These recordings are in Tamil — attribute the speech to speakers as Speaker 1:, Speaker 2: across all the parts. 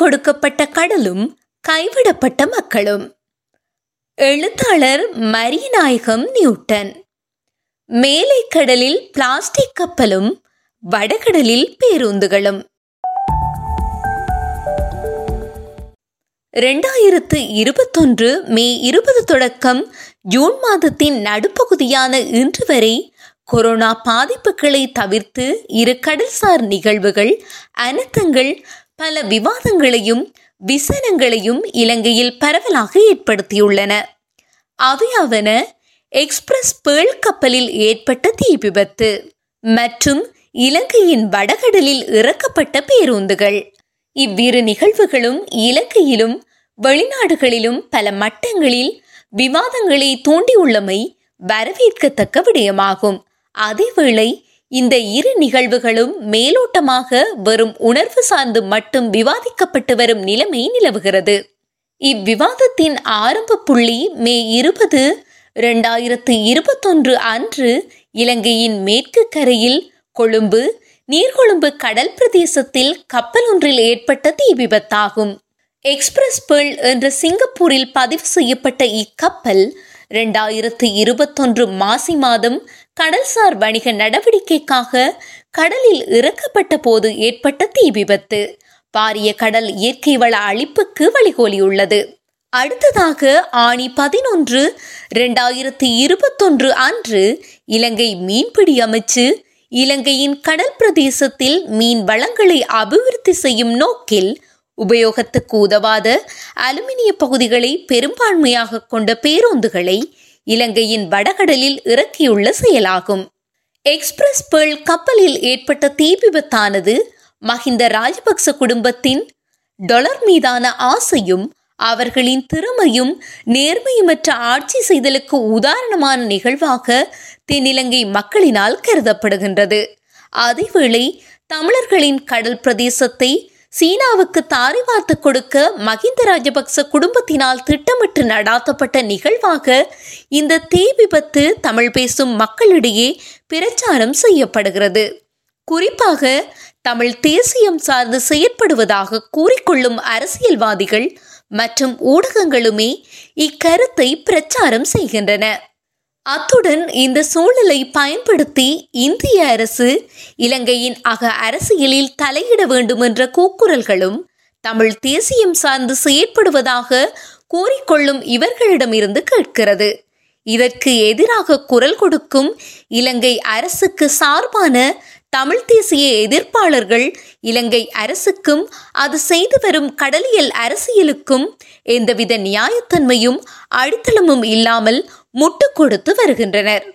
Speaker 1: கொடுக்கப்பட்ட கடலும் கைவிடப்பட்ட மக்களும். எழுத்தாளர் மரியநாயகம் நியூட்டன். மேலை கடலில் பிளாஸ்டிக் கப்பலும் வடகடலில் பேருந்துகளும். இரண்டாயிரத்து இருபத்தொன்று மே இருபது தொடக்கம் ஜூன் மாதத்தின் நடுப்பகுதியான இன்று வரை கொரோனா பாதிப்புகளை தவிர்த்து இரு கடல்சார் நிகழ்வுகள் அனர்த்தங்கள் பல விவாதங்களையும் விசனங்களையும் இலங்கையில் பரவலாக ஏற்படுத்தியுள்ளன. அவையாவன எக்ஸ்பிரஸ் பேள் கப்பலில் ஏற்பட்ட தீ விபத்து மற்றும் இலங்கையின் வடகடலில் இறக்கப்பட்ட பேருந்துகள். இவ்விரு நிகழ்வுகளும் இலங்கையிலும் வெளிநாடுகளிலும் பல மட்டங்களில் விவாதங்களை தூண்டியுள்ளமை வரவேற்கத்தக்க விடயமாகும். அதேவேளை இந்த இரு நிகழ்வுகளும் மேலோட்டமாக வெறும் உணர்வு சார்ந்து மட்டும் விவாதிக்கப்பட்டு வரும் நிலைமை நிலவுகிறது. இவ்விவாதத்தின் ஆரம்ப புள்ளி மே இருபது இரண்டாயிரத்து இருபத்தொன்று அன்று இலங்கையின் மேற்கு கரையில் கொழும்பு நீர்கொழும்பு கடல் பிரதேசத்தில் கப்பல் ஒன்றில் ஏற்பட்ட தீ விபத்தாகும். எக்ஸ்பிரஸ் பேர்ல் என்ற சிங்கப்பூரில் பதிவு செய்யப்பட்ட இக்கப்பல் இரண்டாயிரத்து இருபத்தொன்று மாசி மாதம் கடல்சார் வணிக நடவடிக்கைக்காக கடலில் இறக்கப்பட்ட போது ஏற்பட்ட தீ விபத்து. பாரிய கடல் இயற்கை வள அழிப்புக்கு வழிகோலியுள்ளது. அடுத்ததாக ஆணி பதினொன்று இரண்டாயிரத்தி இருபத்தொன்று அன்று இலங்கை மீன்பிடி அமைச்சு இலங்கையின் கடல் பிரதேசத்தில் மீன் வளங்களை அபிவிருத்தி செய்யும் நோக்கில் உபயோகத்துக்கு உதவாத அலுமினிய பகுதிகளை பெரும்பான்மையாக கொண்ட பேருந்துகளை இலங்கையின் வடகடலில் இறக்கியுள்ள செயலாகும். எக்ஸ்பிரஸ் பேர்ல் கப்பலில் ஏற்பட்ட தீ விபத்தானது மஹிந்த ராஜபக்ச குடும்பத்தின் டொலர் மீதான ஆசையும் அவர்களின் திறமையும் நேர்மையுமற்ற ஆட்சி செய்தலுக்கு உதாரணமான நிகழ்வாக தென்னிலங்கை மக்களினால் கருதப்படுகின்றது. அதேவேளை தமிழர்களின் கடல் பிரதேசத்தை சீனாவுக்கு தாரை வார்த்து கொடுக்க மகிந்த ராஜபக்ச குடும்பத்தினால் திட்டமிட்டு நடாத்தப்பட்ட நிகழ்வாக இந்த தீ விபத்து தமிழ் பேசும் மக்களிடையே பிரச்சாரம் செய்யப்படுகிறது. குறிப்பாக தமிழ் தேசியம் சார்ந்து செயற்படுவதாக கூறிக்கொள்ளும் அரசியல்வாதிகள் மற்றும் ஊடகங்களுமே இக்கருத்தை பிரச்சாரம் செய்கின்றன. அத்துடன் இந்த சூழலை பயன்படுத்தி இந்திய அரசு இலங்கையின் அக அரசியலில் தலையிட வேண்டும் என்ற கூக்குரல்களும் தமிழ் தேசியம் சார்ந்து செயற்படுவதாக கூறிக்கொள்ளும் இவர்களிடமிருந்து கேட்கிறது. இதற்கு எதிராக குரல் கொடுக்கும் இலங்கை அரசுக்கு சார்பான தமிழ் தேசிய எதிர்ப்பாளர்கள் இலங்கை அரசுக்கும் அது செய்து வரும் கடலியல் அரசியலுக்கும் எந்தவித நியாயத்தன்மையும் அடித்தளமும் இல்லாமல் முட்டு கொடுத்து வருகின்றனர்.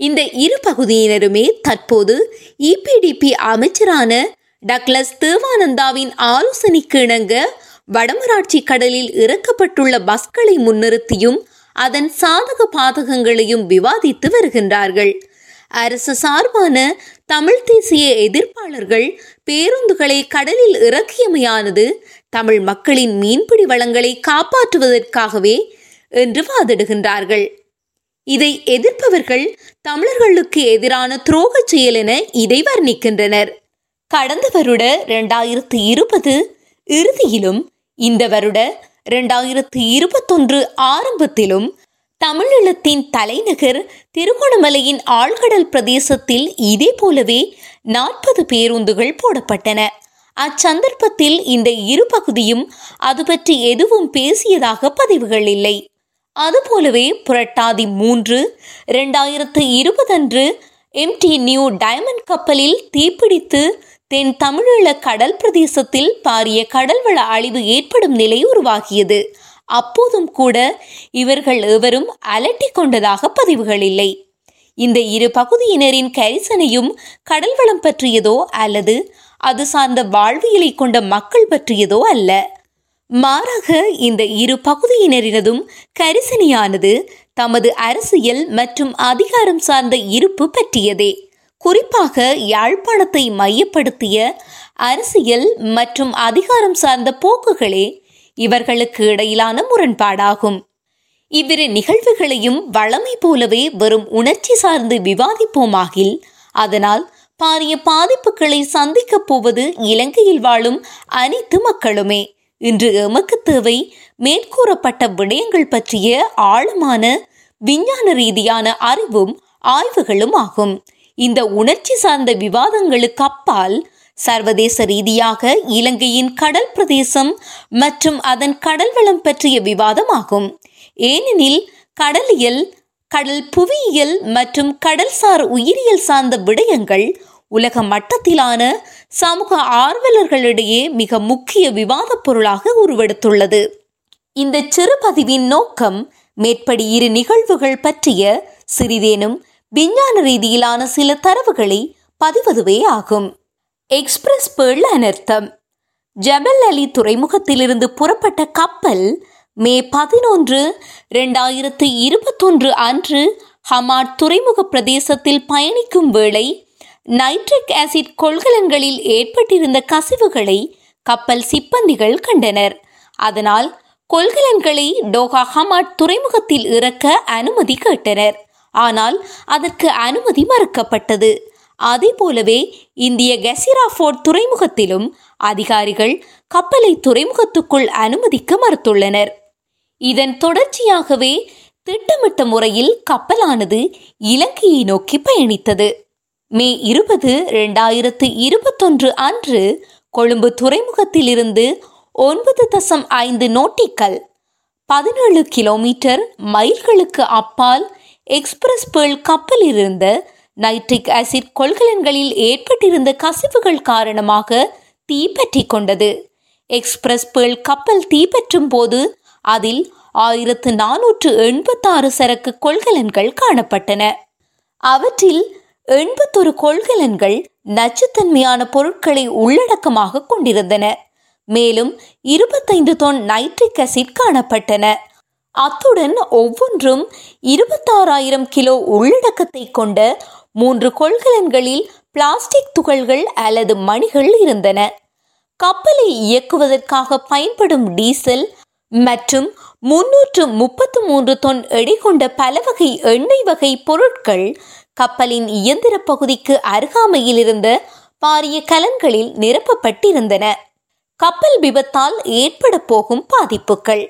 Speaker 1: இந்த இரு பகுதியினருமே தற்போது இபிடிபி அமைச்சரான டக்ளஸ் தேவானந்தாவின் ஆலோசனைக்கு இணங்க வடமராட்சி கடலில் இறக்கப்பட்டுள்ள பஸ்களை முன்னிறுத்தியும் அதன் சாதக பாதகங்களையும் விவாதித்து வருகின்றார்கள். அரசு சார்பான தமிழ் தேசிய எதிர்ப்பாளர்கள் பேருந்துகளை கடலில் இறக்கியமையானது தமிழ் மக்களின் மீன்பிடி வளங்களை காப்பாற்றுவதற்காகவே என்று வாதிடுகின்றார்கள். இதை எதிர்ப்பவர்கள் தமிழர்களுக்கு எதிரான துரோக செயல் என இதை வர்ணிக்கின்றனர். கடந்த வருட இரண்டாயிரத்து இருபது இறுதியிலும் இந்த வருட இரண்டாயிரத்து இருபத்தொன்று ஆரம்பத்திலும் தமிழீழத்தின் தலைநகர் திருகோணமலையின் ஆழ்கடல் பிரதேசத்தில் இதே போலவே நாற்பது பேருந்துகள் போடப்பட்டன. அச்சந்தர்ப்பத்தில் இந்த இரு பகுதியும் அது பற்றி எதுவும் பேசியதாக பதிவுகள் இல்லை. அதுபோலவே புரட்டாதி மூன்று இரண்டாயிரத்து இருபதன்று எம்டி நியூ டைமண்ட் கப்பலில் தீப்பிடித்து தென் தமிழீழ கடல் பிரதேசத்தில் பாரிய கடல்வள அழிவு ஏற்படும் நிலை உருவாகியது. அப்போதும் கூட இவர்கள் எவரும் அலட்டிக் கொண்டதாக பதிவுகள் இல்லை. இந்த இரு பகுதியினரின் கரிசனையும் கடல் வளம் பற்றியதோ அல்லது அது சார்ந்த வாழ்வியலை கொண்ட மக்கள் பற்றியதோ அல்ல. மாறாக இந்த இரு பகுதியினரினதும் கரிசனையானது தமது அரசியல் மற்றும் அதிகாரம் சார்ந்த இருப்பு பற்றியதே. குறிப்பாக யாழ்ப்பாணத்தை மையப்படுத்திய அரசியல் மற்றும் அதிகாரம் சார்ந்த போக்குகளே இவர்களுக்கு இடையிலான முரண்பாடாகும். இவ்விரு நிகழ்வுகளையும் வளமை போலவே வெறும் உணர்ச்சி சார்ந்து விவாதிப்போமாகில் அதனால் பாரிய பாதிப்புகளை சந்திக்கப் போவது இலங்கையில் வாழும் அனைத்து மக்களுமே. இன்று எமக்கு தேவை மேற்கூறப்பட்ட விடயங்கள் பற்றிய ஆழமான விஞ்ஞான ரீதியான அறிவும் ஆய்வுகளும் ஆகும். இந்த உணர்ச்சி சார்ந்த விவாதங்களுக்கு அப்பால் சர்வதேச ரீதியாக இலங்கையின் கடல் பிரதேசம் மற்றும் அதன் கடல் வளம் பற்றிய விவாதமாகும். ஏனெனில் கடலியல் கடல் புவியியல் மற்றும் கடல்சார் உயிரியல் சார்ந்த விடயங்கள் உலக மட்டத்திலான சமூக ஆர்வலர்களிடையே மிக முக்கிய விவாதப் பொருளாக உருவெடுத்துள்ளது. இந்த சிறுபதிவின் நோக்கம் மேற்படி இரு நிகழ்வுகள் பற்றிய சிறிதேனும் விஞ்ஞான ரீதியிலான சில தரவுகளை பதிவதுவே ஆகும். எக்ஸ்பிரஸ் பேர்ல அனர்த்தம் ஜபல் அலி துறைமுகத்திலிருந்து புறப்பட்ட கப்பல் மே பதினொன்று இரண்டாயிரத்து இருபத்தொன்று அன்று ஹமாட் துறைமுக பிரதேசத்தில் பயணிக்கும் வேளை நைட்ரிக் ஆசிட் கொள்கலன்களில் ஏற்பட்டிருந்த கசிவுகளை கப்பல் சிப்பந்திகள் கண்டனர். அதனால் கொள்கலன்களை டோகா ஹமாட் துறைமுகத்தில் இறக்க அனுமதி கேட்டனர். ஆனால் அதற்கு அனுமதி மறுக்கப்பட்டது. அதே போலவே இந்திய கெசிராஃபோர்ட் துறைமுகத்திலும் அதிகாரிகள் கப்பலை துறைமுகத்துக்குள் அனுமதிக்க மறுத்துள்ளனர். இதன் தொடர்ச்சியாகவே திட்டமிட்ட முறையில் கப்பலானது இலங்கையை நோக்கி பயணித்தது. மே இருபது இரண்டாயிரத்து இருபத்தொன்று அன்று கொழும்பு துறைமுகத்திலிருந்து ஒன்பது தசம் ஐந்து நோட்டிக்கல் பதினேழு கிலோமீட்டர் மைல்களுக்கு அப்பால் எக்ஸ்பிரஸ் பேர்ல் கப்பலில் இருந்த நைட்ரிக் ஆசிட் கொள்கலன்களில் ஏற்பட்டிருந்த கசிவுகள் காரணமாக தீப்பற்றி கொண்டது. எக்ஸ்பிரஸ் பேர்ல் கப்பல் தீப்பற்றும் போது அதில் ஆயிரத்து நானூற்று எண்பத்தாறு சரக்கு கொள்கலன்கள் காணப்பட்டன. அவற்றில் எண்பத்தொரு கொள்கலன்கள் நச்சுத்தன்மையான பொருட்களை உள்ளடக்கமாக கொண்டிருந்தன. மேலும் இருபத்தைந்து தொன் நைட்ரிக் அசிட் காணப்பட்டன. அத்துடன் ஒவ்வொன்றும் இருபத்தாறாயிரம் கிலோ உள்ளடக்கத்தை கொண்ட மூன்று கொள்கலன்களில் பிளாஸ்டிக் துகள்கள் அல்லது மணிகள் இருந்தன. கப்பலை இயக்குவதற்காக பயன்படும் டீசல் மற்றும் முன்னூற்று முப்பத்து மூன்று தொன் எடை கொண்ட பல வகை எண்ணெய் வகை பொருட்கள் கப்பலின் இயந்திர பகுதிக்கு அருகாமையில் இருந்த பாரிய கலன்களில் நிரப்பப்பட்டிருந்தன. கப்பல் விபத்தால் ஏற்பட போகும் பாதிப்புகள்.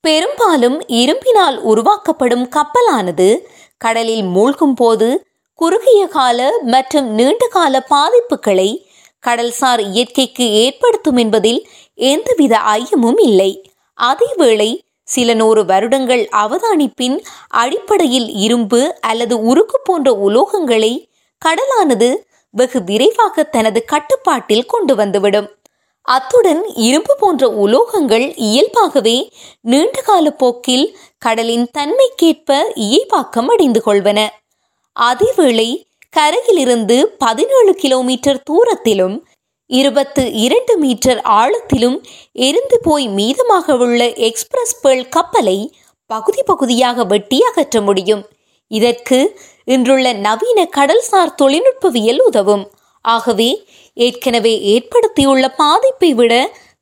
Speaker 1: பெரும்பாலும் இரும்பினால் உருவாக்கப்படும் கப்பலானது கடலில் மூழ்கும் போது குறுகிய கால மற்றும் நீண்ட கால பாதிப்புகளை கடல்சார் இயற்கைக்கு ஏற்படுத்தும் என்பதில் எந்தவித ஐயமும் இல்லை. அதேவேளை சில நூறு வருடங்கள் அவதானிப்பின் அடிப்படையில் இரும்பு அல்லது உருக்கு போன்ற உலோகங்களை கடலானது வெகு விரைவாக தனது கட்டுப்பாட்டில் கொண்டு வந்துவிடும். அத்துடன் இரும்பு போன்ற உலோகங்கள் இயல்பாகவே நீண்டகால போக்கில் கடலின் தன்மைக்கேற்ப இயல்பாக்கம் அடைந்து கொள்வன. அதேவேளை கரையிலிருந்து பதினேழு கிலோமீட்டர் தூரத்திலும் இருபத்து இரண்டு மீட்டர் ஆழத்திலும் எரிந்து போய் மீதமாக உள்ள எக்ஸ்பிரஸ் பேர்ல் கப்பலை பகுதி பகுதியாக வெட்டி அகற்ற முடியும். இதற்கு இன்றுள்ள நவீன கடல்சார் தொழில்நுட்பவியல் உதவும். ஆகவே ஏற்கனவே ஏற்படுத்தியுள்ள பாதிப்பை விட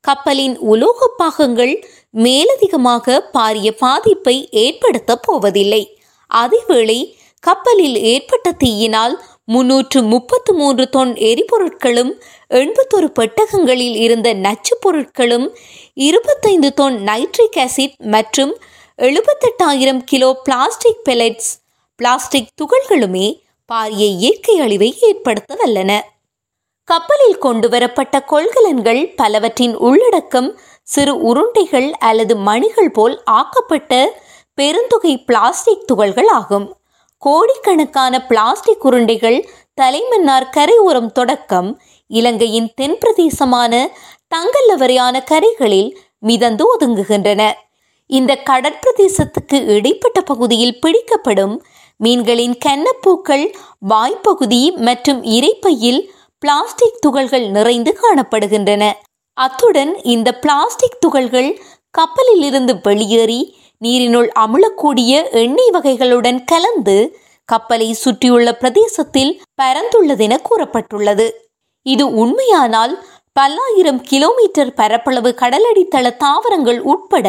Speaker 1: கப்பலின் உலோக பாகங்கள் மேலதிகமாக பாரிய பாதிப்பை ஏற்படுத்த போவதில்லை. அதேவேளை கப்பலில் ஏற்பட்ட தீயினால் முன்னூற்று முப்பத்து மூன்று தொன் எரிபொருட்களும் எண்பத்தொரு பெட்டகங்களில் இருந்த நச்சுப் பொருட்களும் இருபத்தைந்து தொன் நைட்ரிக் ஆசிட் மற்றும் எழுபத்தெட்டாயிரம் கிலோ பிளாஸ்டிக் பெலட்ஸ் பிளாஸ்டிக் துகள்களுமே பாரிய இயற்கை அழிவை ஏற்படுத்த வல்லன கப்பலில் கொண்டு வரப்பட்ட கொள்கலன்கள் பலவற்றின் உள்ளடக்கம் சிறு உருண்டைகள் அல்லது மணிகள் போல் ஆக்கப்பட்ட பெருந்தொகை பிளாஸ்டிக் துகள்கள் ஆகும் கோடிக்கணக்கான பிளாஸ்டிக் உருண்டைகள் தலைமன்னார் கரையோரம் தொடக்கம் இலங்கையின் தென் பிரதேசமான தங்கல்ல வரையான கரைகளில் மிதந்து ஒதுங்குகின்றன. இந்த கடற்பிரதேசத்துக்கு இடைப்பட்ட பகுதியில் பிடிக்கப்படும் மீன்களின் கன்னப்பூக்கள் வாய்ப்பகுதி மற்றும் இறைப்பையில் பிளாஸ்டிக் துகள்கள் நிறைந்து காணப்படுகின்றன. அத்துடன் இந்த பிளாஸ்டிக் துகள்கள் கப்பலில் இருந்து வெளியேறி நீரினுள் அமுழக்கூடிய எண்ணெய் வகைகளுடன் கலந்து கப்பலை சுற்றியுள்ள பிரதேசத்தில் பரந்துள்ளதென கூறப்பட்டுள்ளது. இது உண்மையானால் பல்லாயிரம் கிலோமீட்டர் பரப்பளவு கடலடித்தள தாவரங்கள் உட்பட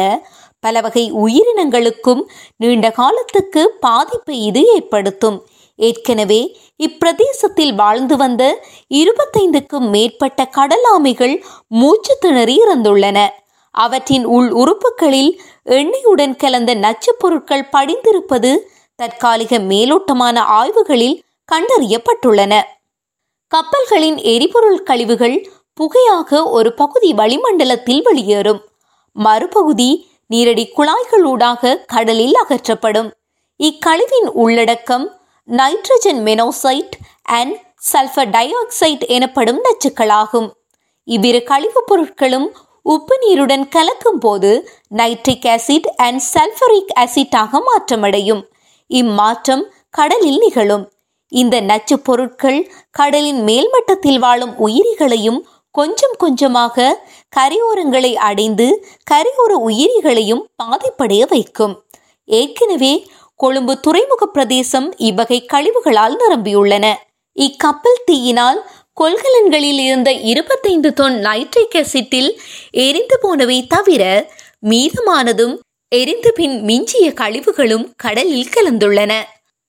Speaker 1: பல வகை உயிரினங்களுக்கும் நீண்ட காலத்துக்கு பாதிப்பை இது ஏற்படுத்தும். ஏற்கனவே இப்பிரதேசத்தில் வாழ்ந்து வந்த இருபத்தைந்துக்கும் மேற்பட்ட கடலாமைகள் மூச்சு திணறி இறந்துள்ளன. அவற்றின் உள் உறுப்புகளில் எண்ணெயுடன் கலந்த நச்சுப் பொருட்கள் படிந்திருப்பது தற்காலிக மேலோட்டமான ஆய்வுகளில் கண்டறியப்பட்டுள்ளன. கப்பல்களின் எரிபொருள் கழிவுகள் புகையாக ஒரு பகுதி வளிமண்டலத்தில் வெளியேறும். மறுபகுதி நீரடி குழாய்களூடாக கடலில் அகற்றப்படும். இக்கழிவின் உள்ளடக்கம் nitrogen monoxide and sulphur dioxide எனப்படும் நச்சுக்களாகும். இவ்விரு கழிவுப் பொருட்களும் உப்பு நீருடன் கலக்கும் போது நைட்ரிக் ஆசிட் அண்ட் சல்பரிக் ஆசிட்டாக மாற்றமடையும். இம்மாற்றம் கடலில் நிகழும். இந்த நச்சுப் பொருட்கள் கடலின் மேல்மட்டத்தில் வாழும் உயிரிகளையும் கொஞ்சம் கொஞ்சமாக கரையோரங்களை அடைந்து கரையோர உயிரிகளையும் பாதிப்படைய வைக்கும். ஏற்கனவே கொழும்பு துறைமுக பிரதேசம் இவ்வகை கழிவுகளால் நிரம்பியுள்ளன. இக்கப்பல் தீயினால் கொள்கலன்களில் இருந்த இருபத்தைந்து தொன் நைட்ரிக் அசிட்டில் எரிந்து போனவை தவிர மீதமானதும் எரிந்து பின் மிஞ்சிய கழிவுகளும் கடலில் கலந்துள்ளன.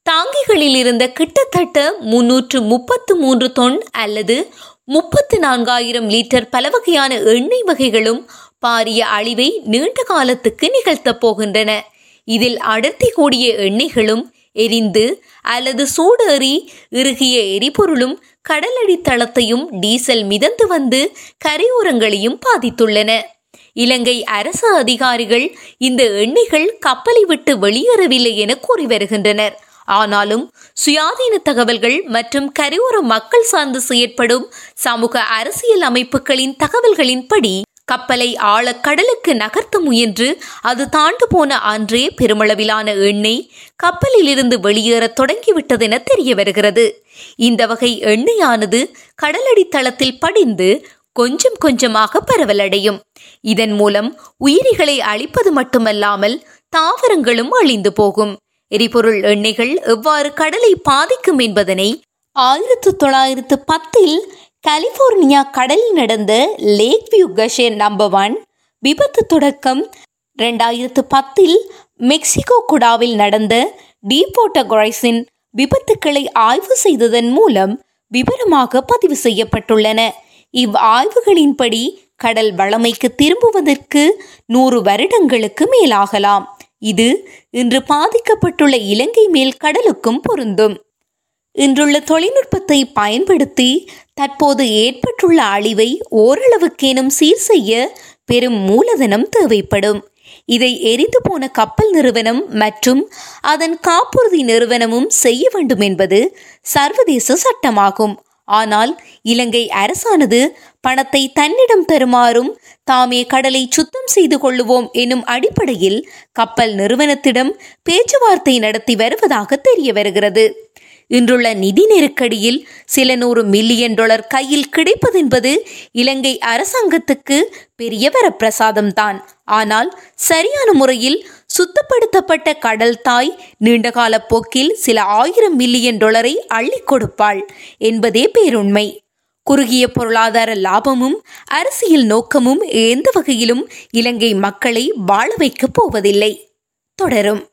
Speaker 1: தாங்கிகளில் இருந்த கிட்டத்தட்ட முன்னூற்று முப்பத்து மூன்று தொன் அல்லது முப்பத்து நான்காயிரம் லிட்டர் பலவகையான எண்ணெய் வகைகளும் பாரிய அழிவை நீண்ட காலத்துக்கு நிகழ்த்தப் போகின்றன. இதில் அடர்த்தி கூடிய எண்ணெய்களும் எரிந்து அல்லது சூடேறி இறுகிய எரிபொருளும் கடலடி தளத்தையும் டீசல் மிதந்து வந்து கரையோரங்களையும் பாதித்துள்ளன. இலங்கை அரசு அதிகாரிகள் இந்த எண்ணெய்கள் கப்பலை விட்டு வெளியேறவில்லை என கூறி வருகின்றனர். ஆனாலும் சுயாதீன தகவல்கள் மற்றும் கரையோர மக்கள் சார்ந்து செயற்படும் சமூக அரசியல் அமைப்புகளின் தகவல்களின்படி கப்பலை ஆழக்கடலுக்கு நகர்த்த முயன்று அது தாண்டு போன அன்றே பெருமளவிலான எண்ணெய் கப்பலிலிருந்து வெளியேறத் வெளியேற தொடங்கிவிட்டதென தெரிய வருகிறது. இந்த வகை எண்ணெயானது கடலடி தளத்தில் படிந்து கொஞ்சம் கொஞ்சமாக பரவலடையும். இதன் மூலம் உயிரிகளை அழிப்பது மட்டுமல்லாமல் தாவரங்களும் அழிந்து போகும். எரிபொருள் எண்ணெய்கள் எவ்வாறு கடலை பாதிக்கும் என்பதனை ஆயிரத்து தொள்ளாயிரத்து பத்தில் கலிபோர்னியா கடலில் நடந்த lake view gusher number one. விபத்து தொடக்கம். ரெண்டாயிரத்து பத்தில் மெக்சிகோ குடாவில் நடந்த டீபோட்டர் கொரைசின் விபத்துக்களை ஆய்வு செய்ததன் மூலம் விவரமாக பதிவு செய்யப்பட்டுள்ளன. இவ் ஆய்வுகளின்படி கடல் வளமைக்கு திரும்புவதற்கு நூறு வருடங்களுக்கு மேலாகலாம். இது இன்று பாதிக்கப்பட்டுள்ள இலங்கை மேல் கடலுக்கும் பொருந்தும். இன்றுள்ள தொழில்நுட்பத்தை பயன்படுத்தி தற்போது ஏற்பட்டுள்ள அழிவை ஓரளவுக்கேனும் சீர் செய்ய பெரும் மூலதனம் தேவைப்படும். இதை எரிந்து போன கப்பல் நிறுவனம் மற்றும் அதன் காப்புறுதி நிறுவனமும் செய்ய வேண்டும் என்பது சர்வதேச சட்டமாகும். ஆனால் இலங்கை அரசானது பணத்தை தன்னிடம் தருமாறும் தாமே கடலை சுத்தம் செய்து கொள்ளுவோம் எனும் அடிப்படையில் கப்பல் நிறுவனத்திடம் பேச்சுவார்த்தை நடத்தி வருவதாக தெரிய வருகிறது. இன்றுள்ள நிதி நெருக்கடியில் சில நூறு மில்லியன் டாலர் கையில் கிடைப்பதென்பது இலங்கை அரசாங்கத்துக்கு பெரிய வரப்பிரசாதம்தான். ஆனால் சரியான முறையில் சுத்தப்படுத்தப்பட்ட கடல் தாய் நீண்டகால போக்கில் சில ஆயிரம் மில்லியன் டாலரை அள்ளி கொடுப்பாள் என்பதே பேருண்மை. குறுகிய பொருளாதார லாபமும் அரசியல் நோக்கமும் எந்த வகையிலும் இலங்கை மக்களை வாழ வைக்கப் போவதில்லை. தொடரும்.